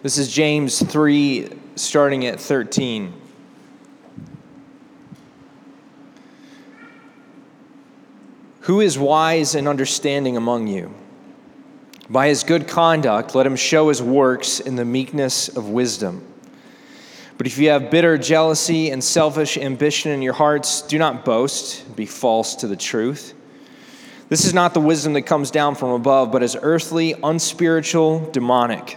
This is James 3, starting at 13. Who is wise and understanding among you? By his good conduct, let him show his works in the meekness of wisdom. But if you have bitter jealousy and selfish ambition in your hearts, do not boast, be false to the truth. This is not the wisdom that comes down from above, but is earthly, unspiritual, demonic.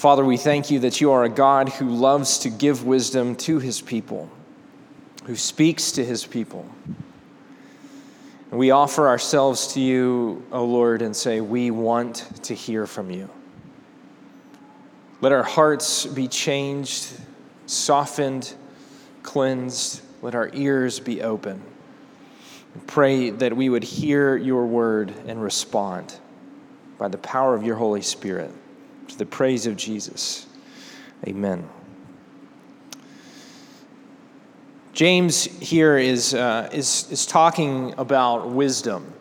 Father, we thank you that you are a God who loves to give wisdom to his people who speaks to his people. And we offer ourselves to you, O Lord, and say, We want to hear from you. Let our hearts be changed, softened, cleansed. Let our ears be open. Pray that we would hear your word and respond by the power of your Holy Spirit to the praise of Jesus. Amen. James here is, uh, is, is talking about wisdom.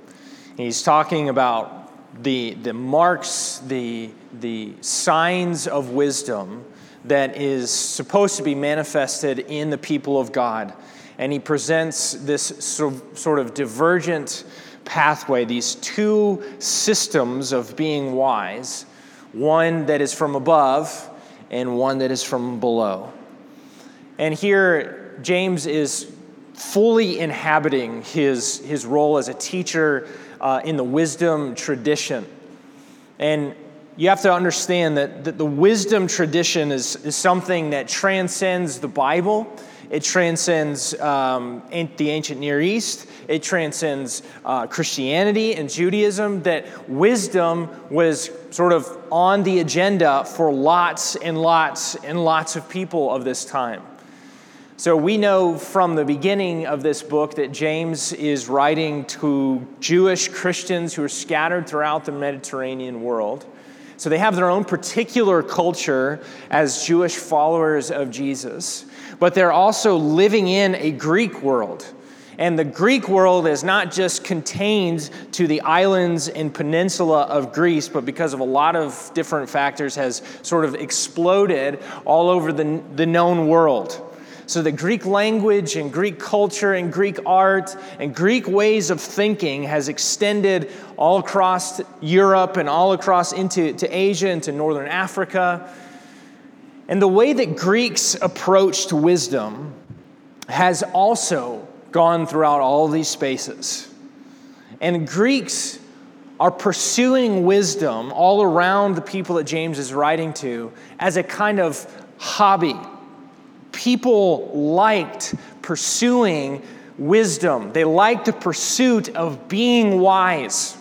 He's talking about the, the marks, the, the signs of wisdom that is supposed to be manifested in the people of God. And he presents this sort of divergent pathway, these two systems of being wise one that is from above and one that is from below. And here, James is fully inhabiting his, his role as a teacher uh, in the wisdom tradition. And you have to understand that, that the wisdom tradition is, is something that transcends the Bible. It transcends um, the ancient Near East. It transcends uh, Christianity and Judaism. That wisdom was sort of on the agenda for lots and lots and lots of people of this time. So we know from the beginning of this book that James is writing to Jewish Christians who are scattered throughout the Mediterranean world. So they have their own particular culture as Jewish followers of Jesus, but they're also living in a Greek world. And the Greek world is not just contained to the islands and peninsula of Greece, but because of a lot of different factors, has sort of exploded all over the, the known world. So, the Greek language and Greek culture and Greek art and Greek ways of thinking has extended all across Europe and all across into to Asia and to Northern Africa. And the way that Greeks approached wisdom has also gone throughout all these spaces. And Greeks are pursuing wisdom all around the people that James is writing to as a kind of hobby people liked pursuing wisdom, they liked the pursuit of being wise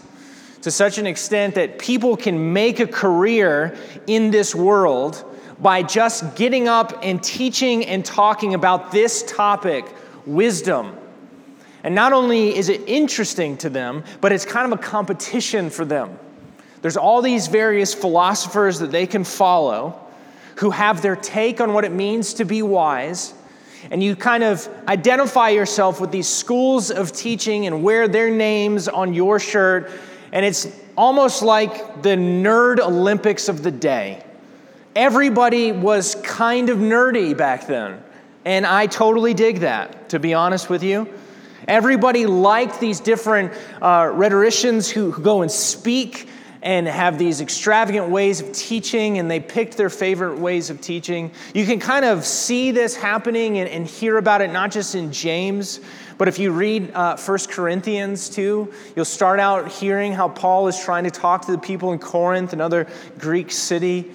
to such an extent that people can make a career in this world by just getting up and teaching and talking about this topic, wisdom. And not only is it interesting to them, but it's kind of a competition for them. There's all these various philosophers that they can follow who have their take on what it means to be wise. And you kind of identify yourself with these schools of teaching and wear their names on your shirt. And it's almost like the nerd Olympics of the day. Everybody was kind of nerdy back then. And I totally dig that, to be honest with you. Everybody liked these different uh, rhetoricians who, who go and speak and have these extravagant ways of teaching, and they picked their favorite ways of teaching. You can kind of see this happening and, and hear about it not just in James, but if you read uh, 1 Corinthians too, you'll start out hearing how Paul is trying to talk to the people in Corinth, another Greek city,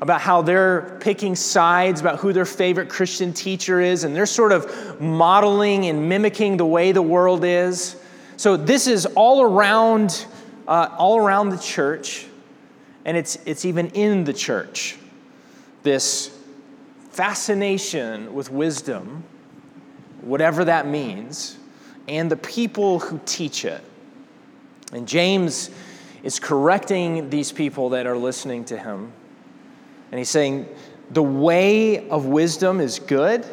about how they're picking sides about who their favorite Christian teacher is, and they're sort of modeling and mimicking the way the world is. So, this is all around uh, all around the church. and it's, it's even in the church. This fascination with wisdom, whatever that means, and the people who teach it. And James is correcting these people that are listening to him. And he's saying, the way of wisdom is good,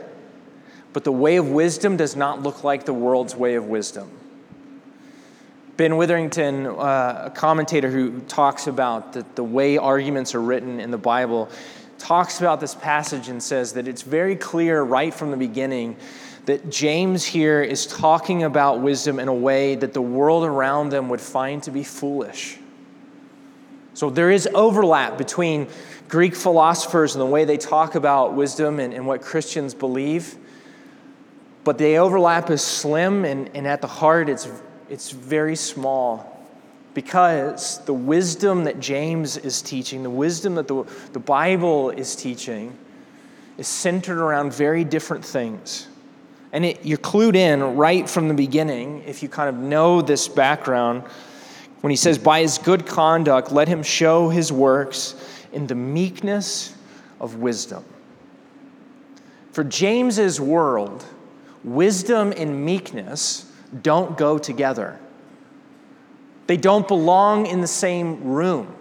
but the way of wisdom does not look like the world's way of wisdom. Ben Witherington, uh, a commentator who talks about the, the way arguments are written in the Bible, talks about this passage and says that it's very clear right from the beginning that James here is talking about wisdom in a way that the world around them would find to be foolish. So there is overlap between Greek philosophers and the way they talk about wisdom and, and what Christians believe, but the overlap is slim, and, and at the heart, it's it's very small because the wisdom that James is teaching, the wisdom that the, the Bible is teaching, is centered around very different things. And it, you're clued in right from the beginning if you kind of know this background. When he says, By his good conduct, let him show his works in the meekness of wisdom. For James's world, wisdom and meekness don't go together. They don't belong in the same room.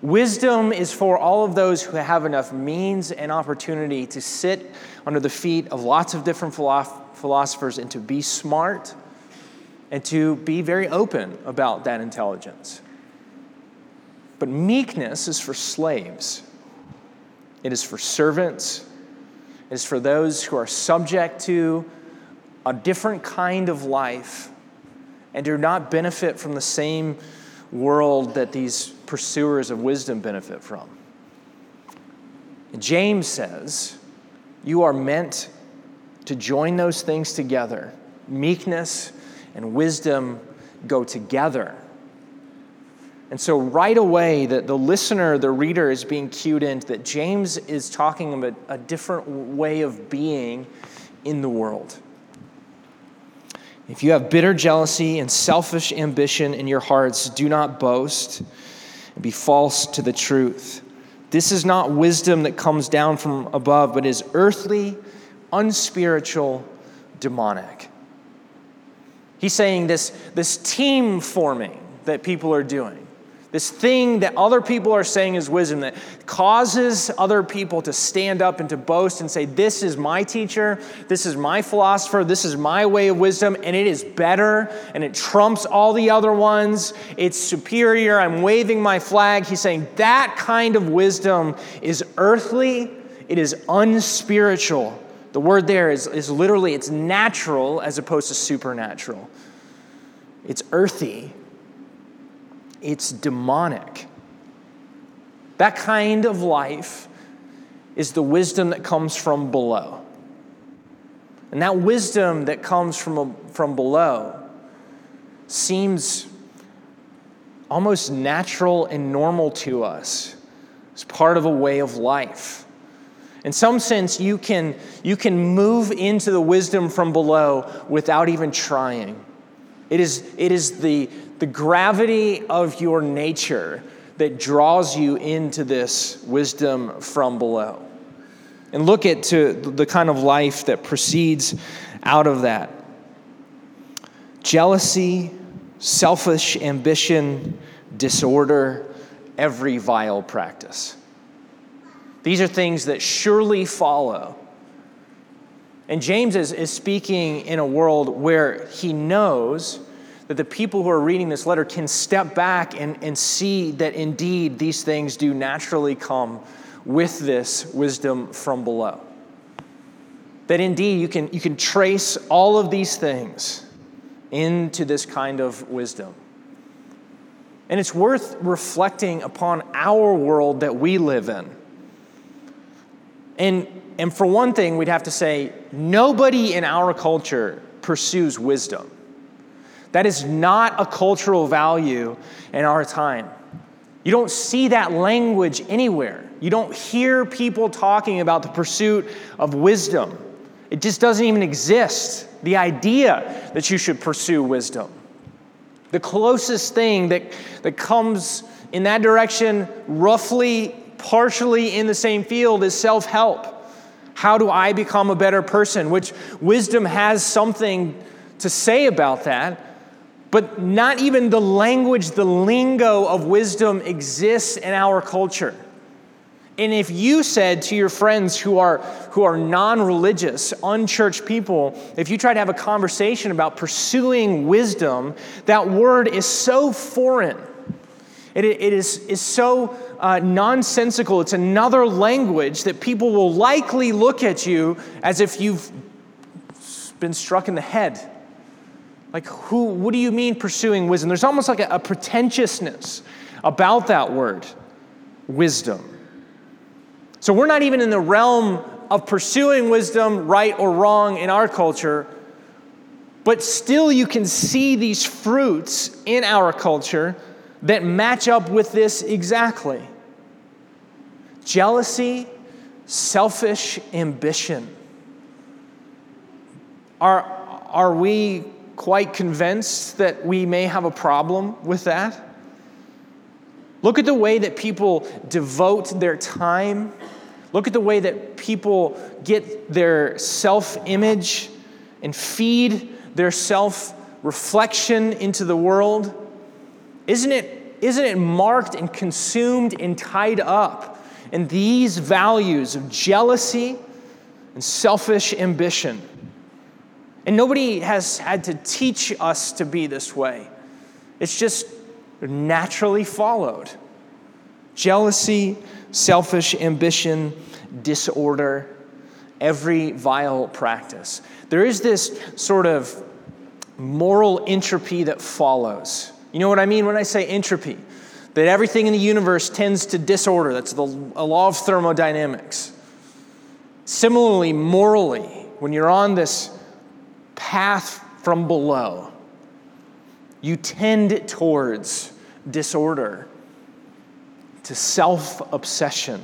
Wisdom is for all of those who have enough means and opportunity to sit under the feet of lots of different philosophers and to be smart and to be very open about that intelligence. But meekness is for slaves, it is for servants, it is for those who are subject to a different kind of life and do not benefit from the same world that these pursuers of wisdom benefit from. James says, You are meant to join those things together. Meekness and wisdom go together. And so, right away, the, the listener, the reader, is being cued into that James is talking about a different way of being in the world. If you have bitter jealousy and selfish ambition in your hearts, do not boast and be false to the truth. This is not wisdom that comes down from above, but is earthly, unspiritual, demonic. He's saying this, this team forming that people are doing this thing that other people are saying is wisdom that causes other people to stand up and to boast and say, This is my teacher, this is my philosopher, this is my way of wisdom, and it is better and it trumps all the other ones. It's superior. I'm waving my flag. He's saying that kind of wisdom is earthly, it is unspiritual. The word there is, is literally, it's natural as opposed to supernatural. It's earthy it's demonic. That kind of life is the wisdom that comes from below. And that wisdom that comes from, from below seems almost natural and normal to us. It's part of a way of life. In some sense, you can, you can move into the wisdom from below without even trying. It is, it is the, the gravity of your nature that draws you into this wisdom from below. And look at to the kind of life that proceeds out of that. Jealousy, selfish ambition, disorder, every vile practice. These are things that surely follow. And James is, is speaking in a world where he knows that the people who are reading this letter can step back and, and see that indeed these things do naturally come with this wisdom from below. That indeed you can, you can trace all of these things into this kind of wisdom. And it's worth reflecting upon our world that we live in. And, and for one thing, we'd have to say nobody in our culture pursues wisdom. That is not a cultural value in our time. You don't see that language anywhere. You don't hear people talking about the pursuit of wisdom. It just doesn't even exist. The idea that you should pursue wisdom. The closest thing that, that comes in that direction, roughly, partially in the same field, is self help. How do I become a better person? Which wisdom has something to say about that. But not even the language, the lingo of wisdom exists in our culture. And if you said to your friends who are, who are non religious, unchurched people, if you try to have a conversation about pursuing wisdom, that word is so foreign. it, it is, is so uh, nonsensical. It's another language that people will likely look at you as if you've been struck in the head. Like, who, what do you mean pursuing wisdom? There's almost like a, a pretentiousness about that word, wisdom. So we're not even in the realm of pursuing wisdom, right or wrong, in our culture. But still, you can see these fruits in our culture that match up with this exactly jealousy, selfish ambition. Are, are we quite convinced that we may have a problem with that? Look at the way that people devote their time Look at the way that people get their self image and feed their self reflection into the world. Isn't it, isn't it marked and consumed and tied up in these values of jealousy and selfish ambition? And nobody has had to teach us to be this way, it's just naturally followed. Jealousy, selfish ambition, disorder, every vile practice. There is this sort of moral entropy that follows. You know what I mean when I say entropy? That everything in the universe tends to disorder. That's the, law of thermodynamics. Similarly, morally, when you're on this path from below, you tend towards disorder, to self obsession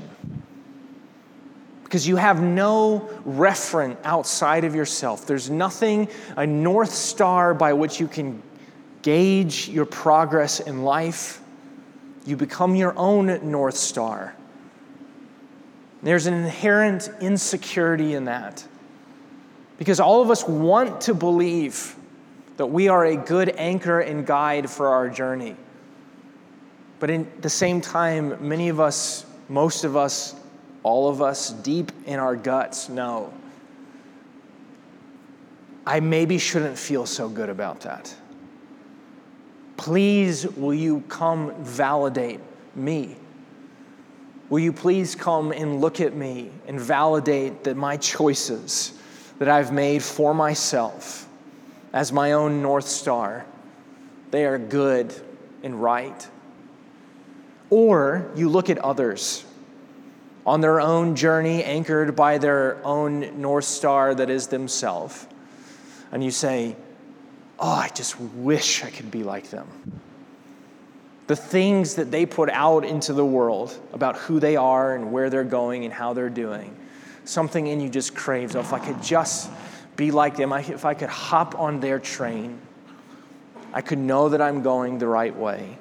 because you have no referent outside of yourself. There's nothing, a North Star by which you can gauge your progress in life. You become your own North Star. There's an inherent insecurity in that because all of us want to believe that we are a good anchor and guide for our journey. But at the same time, many of us, most of us, all of us deep in our guts know I maybe shouldn't feel so good about that. Please, will you come validate me? Will you please come and look at me and validate that my choices that I've made for myself as my own North Star, they are good and right? Or you look at others on their own journey, anchored by their own North Star that is themselves. And you say, Oh, I just wish I could be like them. The things that they put out into the world about who they are and where they're going and how they're doing, something in you just craves. Oh, if I could just be like them, if I could hop on their train, I could know that I'm going the right way.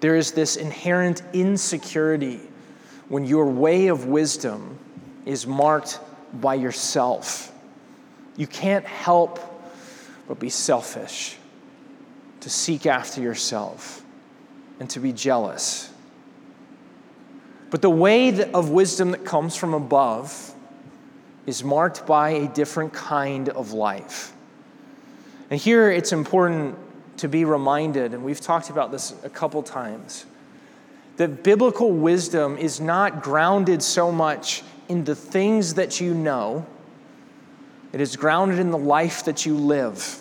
There is this inherent insecurity when your way of wisdom is marked by yourself. You can't help but be selfish, to seek after yourself, and to be jealous. But the way of wisdom that comes from above is marked by a different kind of life. And here it's important to be reminded, and we've talked about this a couple times that biblical wisdom is not grounded so much in the things that you know, it is grounded in the life that you live.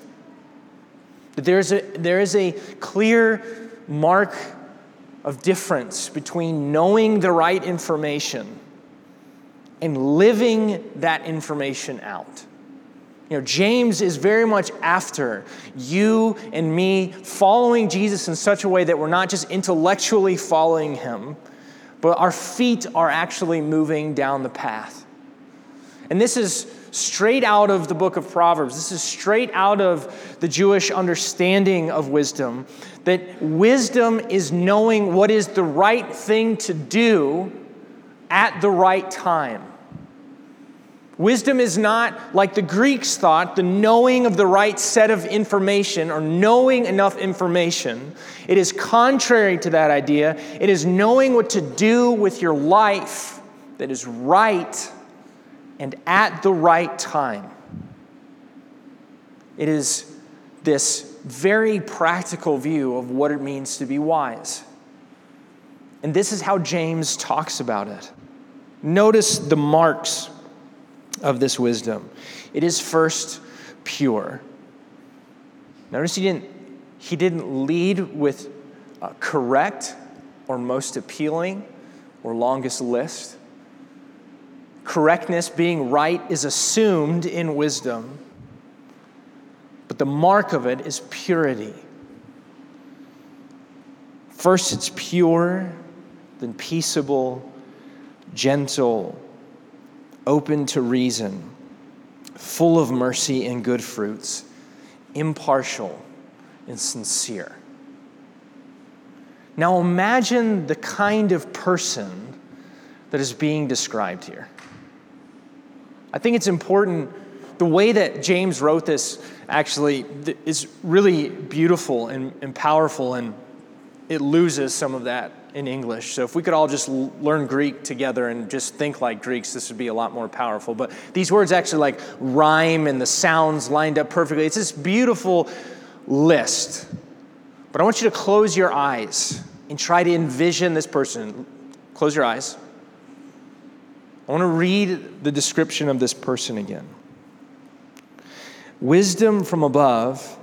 That there's a, there is a clear mark of difference between knowing the right information and living that information out. You know, James is very much after you and me following Jesus in such a way that we're not just intellectually following him, but our feet are actually moving down the path. And this is straight out of the book of Proverbs. This is straight out of the Jewish understanding of wisdom that wisdom is knowing what is the right thing to do at the right time. Wisdom is not like the Greeks thought, the knowing of the right set of information or knowing enough information. It is contrary to that idea. It is knowing what to do with your life that is right and at the right time. It is this very practical view of what it means to be wise. And this is how James talks about it. Notice the marks of this wisdom. It is first pure. Notice he didn't, he didn't lead with correct or most appealing or longest list. Correctness, being right, is assumed in wisdom, but the mark of it is purity. First, it's pure, then peaceable, gentle, open to reason, full of mercy and good fruits, impartial and sincere. Now imagine the kind of person that is being described here. I think it's important. The way that James wrote this actually is really beautiful and, and powerful, and it loses some of that in English. So if we could all just learn Greek together and just think like Greeks, this would be a lot more powerful. But these words actually like rhyme and the sounds lined up perfectly. It's this beautiful list. But I want you to close your eyes and try to envision this person. Close your eyes. I want to read the description of this person again. Wisdom from above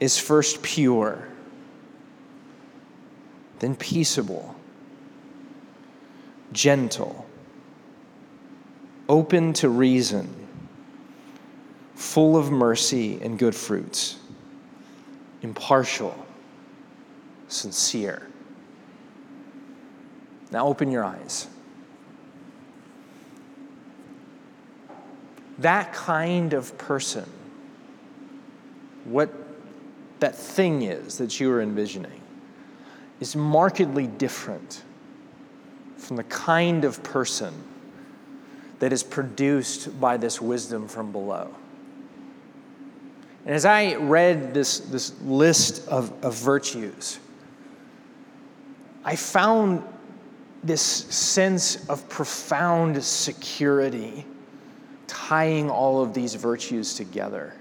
is first pure then peaceable, gentle, open to reason, full of mercy and good fruits, impartial, sincere. Now open your eyes. That kind of person, what that thing is that you are envisioning, is markedly different from the kind of person that is produced by this wisdom from below. And as I read this, this list of, of virtues, I found this sense of profound security tying all of these virtues together.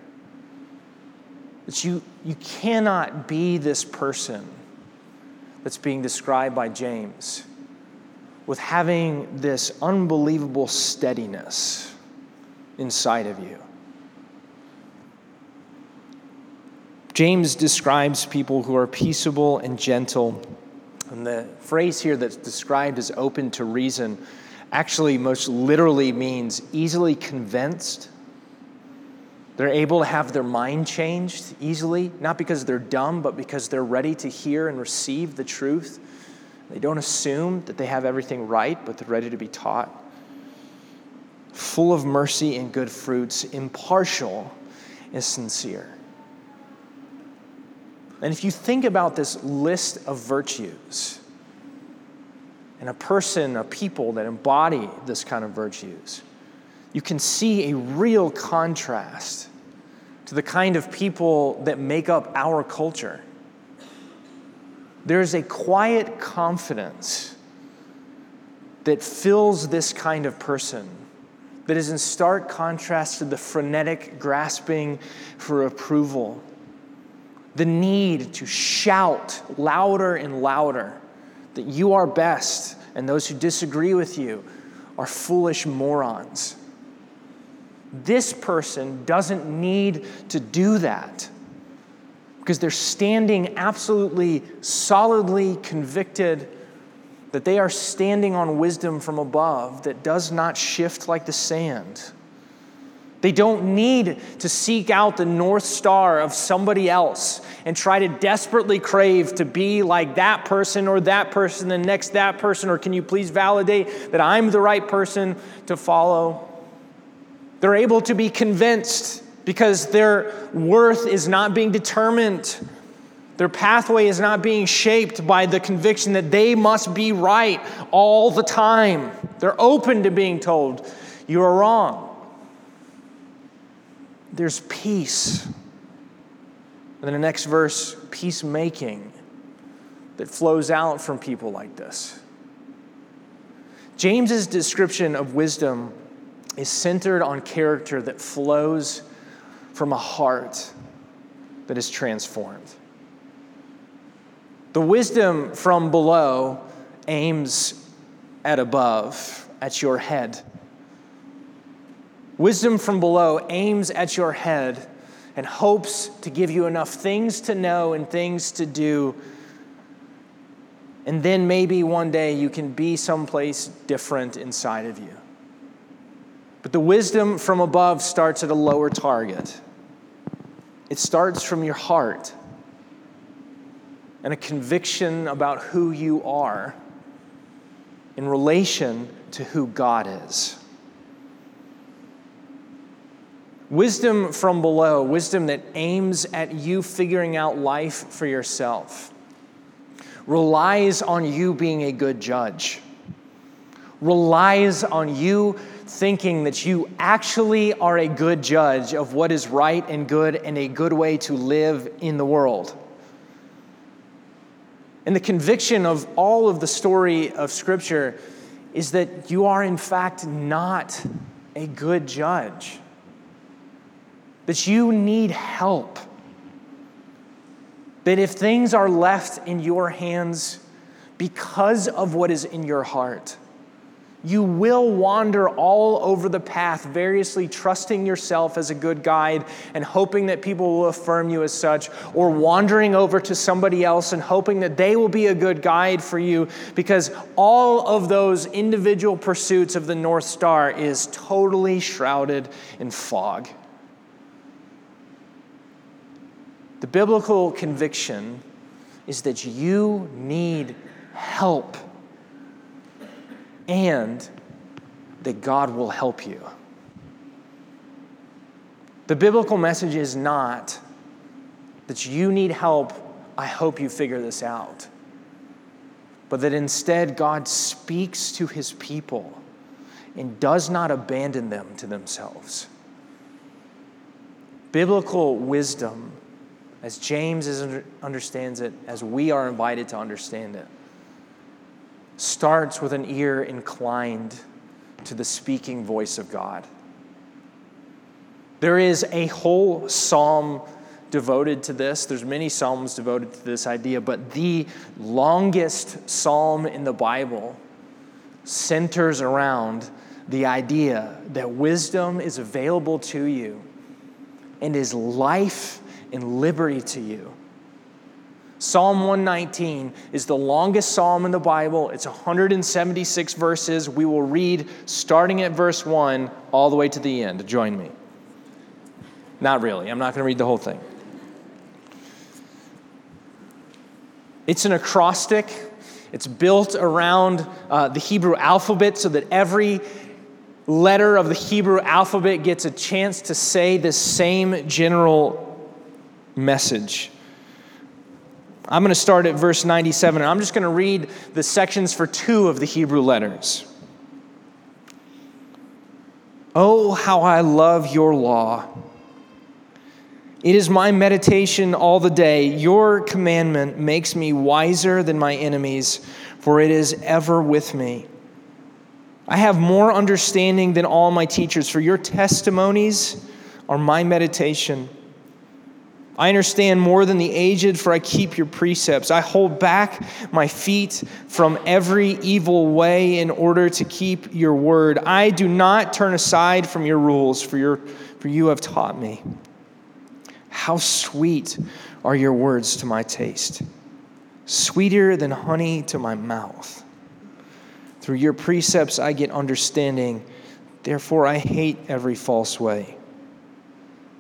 That you, you cannot be this person that's being described by James with having this unbelievable steadiness inside of you. James describes people who are peaceable and gentle. And the phrase here that's described as open to reason actually most literally means easily convinced they're able to have their mind changed easily, not because they're dumb, but because they're ready to hear and receive the truth. They don't assume that they have everything right, but they're ready to be taught. Full of mercy and good fruits, impartial and sincere. And if you think about this list of virtues, and a person, a people that embody this kind of virtues, you can see a real contrast to the kind of people that make up our culture. There's a quiet confidence that fills this kind of person that is in stark contrast to the frenetic grasping for approval, the need to shout louder and louder that you are best and those who disagree with you are foolish morons. This person doesn't need to do that because they're standing absolutely solidly convicted that they are standing on wisdom from above that does not shift like the sand. They don't need to seek out the North Star of somebody else and try to desperately crave to be like that person or that person, the next that person, or can you please validate that I'm the right person to follow? They're able to be convinced because their worth is not being determined. Their pathway is not being shaped by the conviction that they must be right all the time. They're open to being told, you are wrong. There's peace. And then the next verse, peacemaking that flows out from people like this. James's description of wisdom is centered on character that flows from a heart that is transformed. The wisdom from below aims at above, at your head. Wisdom from below aims at your head and hopes to give you enough things to know and things to do. And then maybe one day you can be someplace different inside of you. But the wisdom from above starts at a lower target. It starts from your heart and a conviction about who you are in relation to who God is. Wisdom from below, wisdom that aims at you figuring out life for yourself, relies on you being a good judge, relies on you thinking that you actually are a good judge of what is right and good and a good way to live in the world. And the conviction of all of the story of Scripture is that you are, in fact, not a good judge, that you need help. That if things are left in your hands because of what is in your heart, you will wander all over the path, variously trusting yourself as a good guide and hoping that people will affirm you as such, or wandering over to somebody else and hoping that they will be a good guide for you, because all of those individual pursuits of the North Star is totally shrouded in fog. The biblical conviction is that you need help and that God will help you. The biblical message is not that you need help, I hope you figure this out, but that instead God speaks to his people and does not abandon them to themselves. Biblical wisdom, as James understands it, as we are invited to understand it, starts with an ear inclined to the speaking voice of God. There is a whole psalm devoted to this. There's many psalms devoted to this idea, but the longest psalm in the Bible centers around the idea that wisdom is available to you and is life and liberty to you. Psalm 119 is the longest psalm in the Bible. It's 176 verses. We will read starting at verse 1 all the way to the end. Join me. Not really. I'm not going to read the whole thing. It's an acrostic. It's built around uh, the Hebrew alphabet so that every letter of the Hebrew alphabet gets a chance to say the same general message. I'm going to start at verse 97, and I'm just going to read the sections for two of the Hebrew letters. Oh, how I love your law. It is my meditation all the day. Your commandment makes me wiser than my enemies, for it is ever with me. I have more understanding than all my teachers, for your testimonies are my meditation. I understand more than the aged, for I keep your precepts. I hold back my feet from every evil way in order to keep your word. I do not turn aside from your rules, for, your, for you have taught me. How sweet are your words to my taste, sweeter than honey to my mouth. Through your precepts I get understanding, therefore I hate every false way.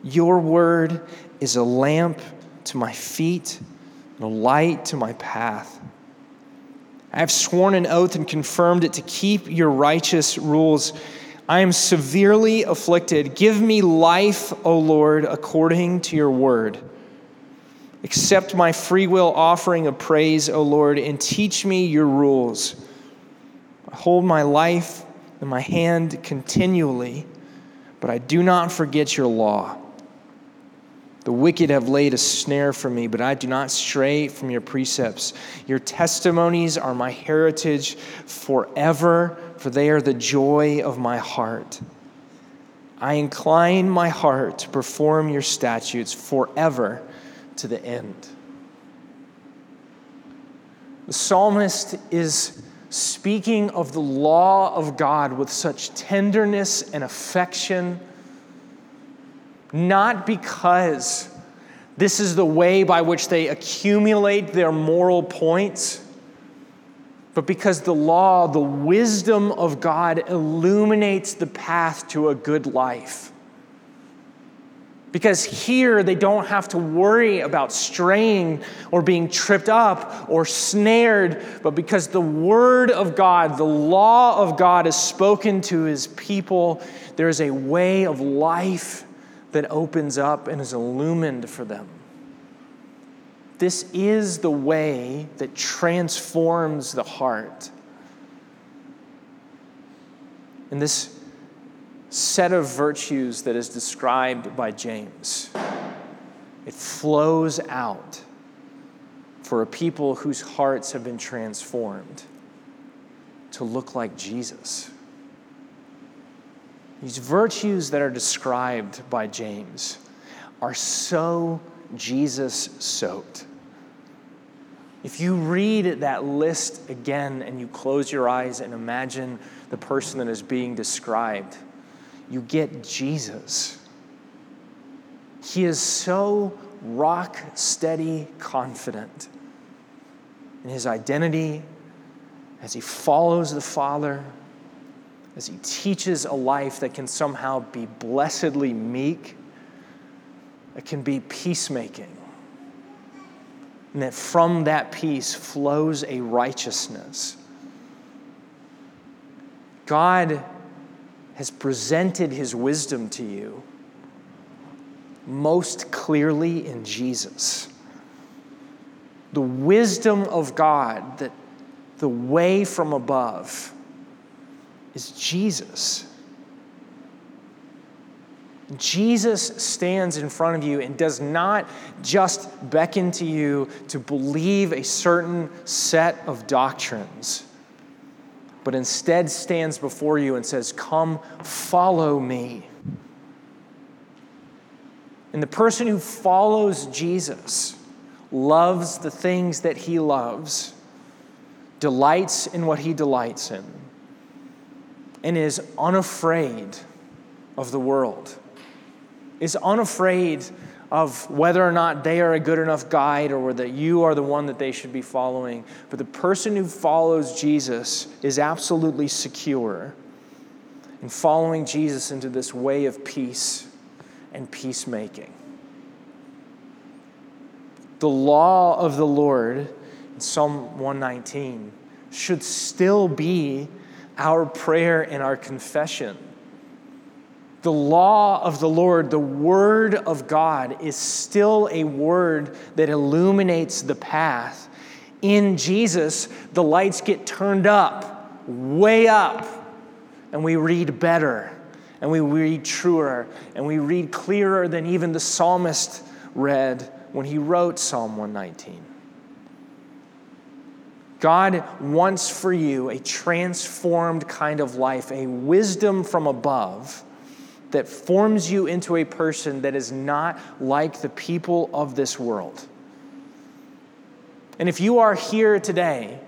Your word is a lamp to my feet and a light to my path. I have sworn an oath and confirmed it to keep your righteous rules. I am severely afflicted. Give me life, O Lord, according to your word. Accept my free will offering of praise, O Lord, and teach me your rules. I hold my life in my hand continually, but I do not forget your law. The wicked have laid a snare for me, but I do not stray from your precepts. Your testimonies are my heritage forever, for they are the joy of my heart. I incline my heart to perform your statutes forever to the end. The psalmist is speaking of the law of God with such tenderness and affection not because this is the way by which they accumulate their moral points, but because the law, the wisdom of God, illuminates the path to a good life. Because here they don't have to worry about straying or being tripped up or snared, but because the Word of God, the law of God, is spoken to His people, there is a way of life that opens up and is illumined for them. This is the way that transforms the heart. And this set of virtues that is described by James, it flows out for a people whose hearts have been transformed to look like Jesus. These virtues that are described by James are so Jesus soaked. If you read that list again and you close your eyes and imagine the person that is being described, you get Jesus. He is so rock steady confident in his identity as he follows the Father as he teaches a life that can somehow be blessedly meek, it can be peacemaking. And that from that peace flows a righteousness. God has presented his wisdom to you most clearly in Jesus. The wisdom of God, that the way from above is Jesus. Jesus stands in front of you and does not just beckon to you to believe a certain set of doctrines, but instead stands before you and says, Come, follow me. And the person who follows Jesus loves the things that he loves, delights in what he delights in and is unafraid of the world, is unafraid of whether or not they are a good enough guide or that you are the one that they should be following. But the person who follows Jesus is absolutely secure in following Jesus into this way of peace and peacemaking. The law of the Lord in Psalm 119 should still be our prayer and our confession. The law of the Lord, the word of God, is still a word that illuminates the path. In Jesus, the lights get turned up, way up, and we read better, and we read truer, and we read clearer than even the psalmist read when he wrote Psalm 119. God wants for you a transformed kind of life, a wisdom from above that forms you into a person that is not like the people of this world. And if you are here today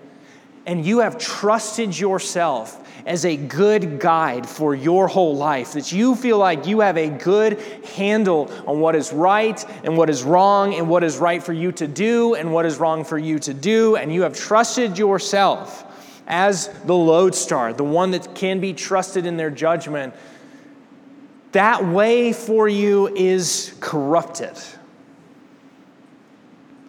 and you have trusted yourself as a good guide for your whole life, that you feel like you have a good handle on what is right and what is wrong, and what is right for you to do and what is wrong for you to do, and you have trusted yourself as the lodestar, the one that can be trusted in their judgment, that way for you is corrupted.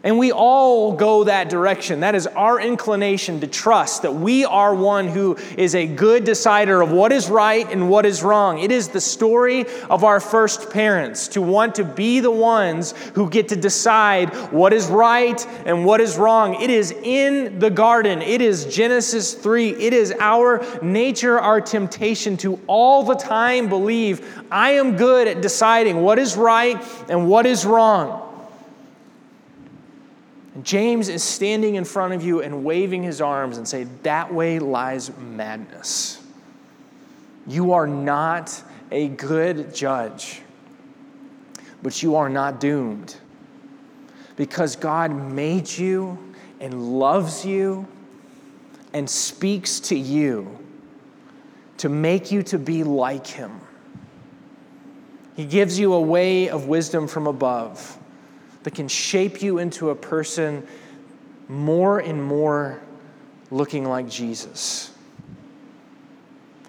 And we all go that direction. That is our inclination to trust that we are one who is a good decider of what is right and what is wrong. It is the story of our first parents to want to be the ones who get to decide what is right and what is wrong. It is in the garden. It is Genesis 3. It is our nature, our temptation to all the time believe I am good at deciding what is right and what is wrong. And James is standing in front of you and waving his arms and say, That way lies madness. You are not a good judge, but you are not doomed because God made you and loves you and speaks to you to make you to be like him. He gives you a way of wisdom from above that can shape you into a person more and more looking like Jesus.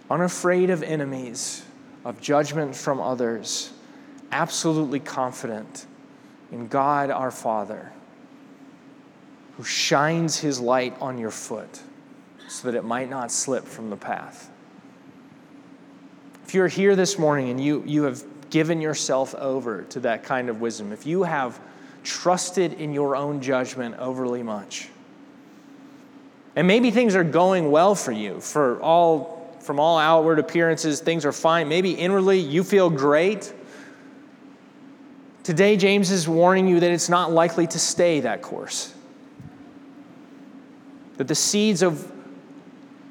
Unafraid of enemies, of judgment from others, absolutely confident in God our Father, who shines his light on your foot so that it might not slip from the path. If you're here this morning and you, you have given yourself over to that kind of wisdom, if you have trusted in your own judgment overly much. And maybe things are going well for you. For all from all outward appearances, things are fine. Maybe inwardly you feel great. Today, James is warning you that it's not likely to stay that course. That the seeds of,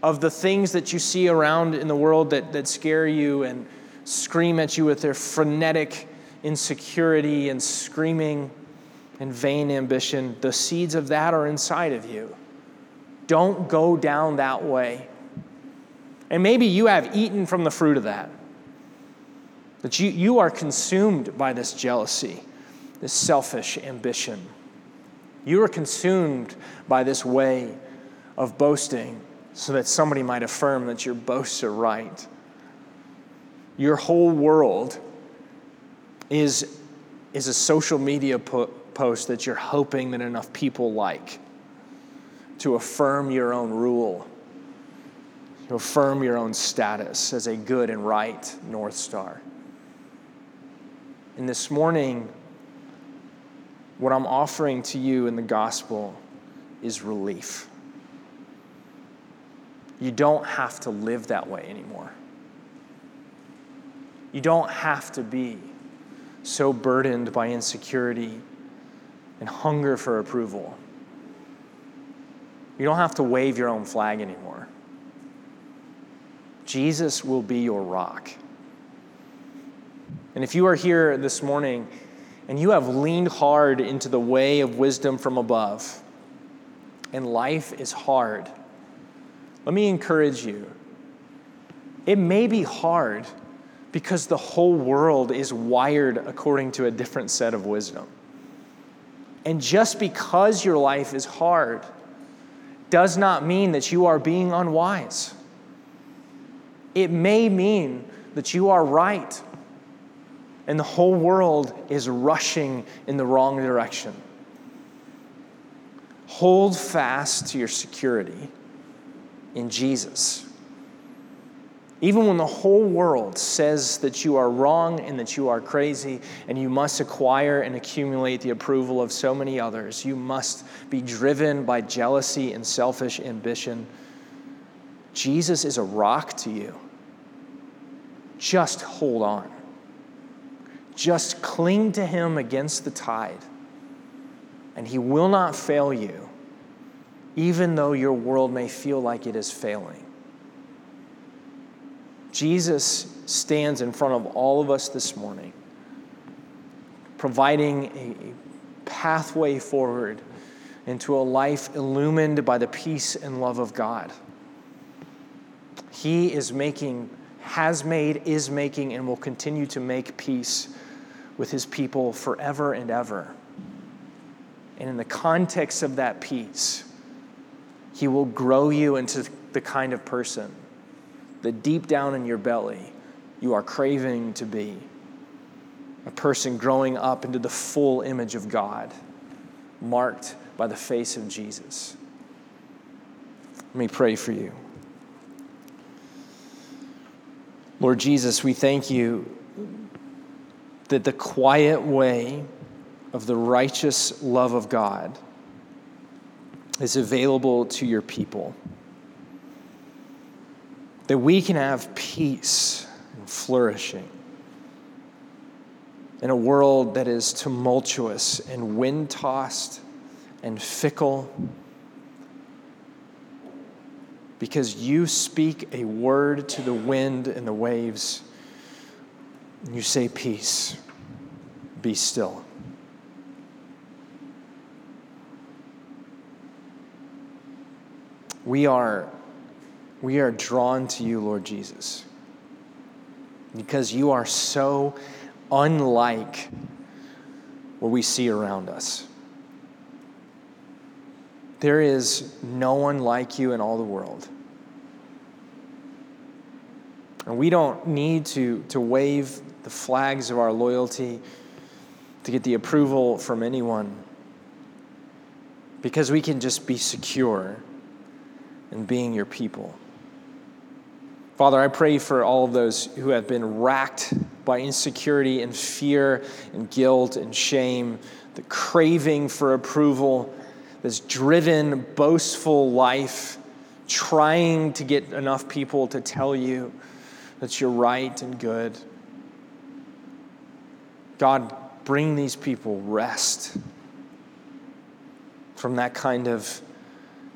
of the things that you see around in the world that, that scare you and scream at you with their frenetic insecurity and screaming and vain ambition, the seeds of that are inside of you. Don't go down that way. And maybe you have eaten from the fruit of that. That you, you are consumed by this jealousy, this selfish ambition. You are consumed by this way of boasting so that somebody might affirm that your boasts are right. Your whole world is, is a social media po- post that you're hoping that enough people like to affirm your own rule, to affirm your own status as a good and right North Star. And this morning, what I'm offering to you in the gospel is relief. You don't have to live that way anymore. You don't have to be so burdened by insecurity and hunger for approval. You don't have to wave your own flag anymore. Jesus will be your rock. And if you are here this morning and you have leaned hard into the way of wisdom from above, and life is hard, let me encourage you. It may be hard because the whole world is wired according to a different set of wisdom. And just because your life is hard does not mean that you are being unwise. It may mean that you are right and the whole world is rushing in the wrong direction. Hold fast to your security in Jesus. Even when the whole world says that you are wrong and that you are crazy and you must acquire and accumulate the approval of so many others, you must be driven by jealousy and selfish ambition. Jesus is a rock to you. Just hold on. Just cling to him against the tide, and he will not fail you, even though your world may feel like it is failing. Jesus stands in front of all of us this morning, providing a pathway forward into a life illumined by the peace and love of God. He is making, has made, is making, and will continue to make peace with his people forever and ever. And in the context of that peace, he will grow you into the kind of person that deep down in your belly, you are craving to be a person growing up into the full image of God, marked by the face of Jesus. Let me pray for you. Lord Jesus, we thank you that the quiet way of the righteous love of God is available to your people. That we can have peace and flourishing in a world that is tumultuous and wind tossed and fickle. Because you speak a word to the wind and the waves, and you say, Peace, be still. We are, we are drawn to you, Lord Jesus, because you are so unlike what we see around us. There is no one like you in all the world. And we don't need to, to wave the flags of our loyalty to get the approval from anyone because we can just be secure in being your people. Father, I pray for all of those who have been racked by insecurity and fear and guilt and shame, the craving for approval, this driven, boastful life, trying to get enough people to tell you that you're right and good. God, bring these people rest from that kind of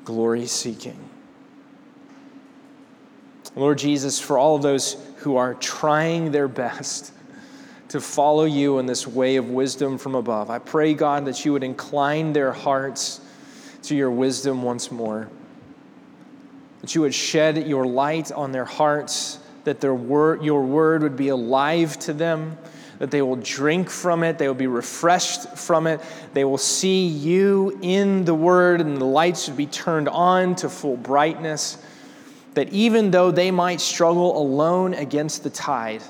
glory seeking. Lord Jesus, for all of those who are trying their best to follow you in this way of wisdom from above, I pray, God, that you would incline their hearts to your wisdom once more. That you would shed your light on their hearts, that their your word would be alive to them, that they will drink from it, they will be refreshed from it, they will see you in the word, and the lights would be turned on to full brightness that even though they might struggle alone against the tide,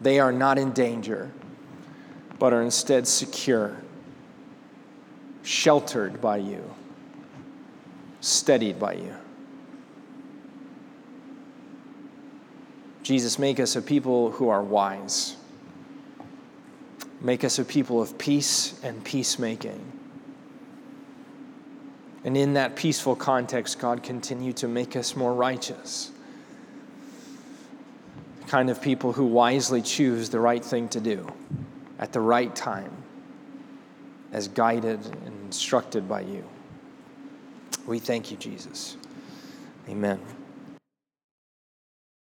they are not in danger, but are instead secure, sheltered by you, steadied by you. Jesus, make us a people who are wise. Make us a people of peace and peacemaking. And in that peaceful context, God, continue to make us more righteous. The kind of people who wisely choose the right thing to do at the right time, as guided and instructed by you. We thank you, Jesus. Amen.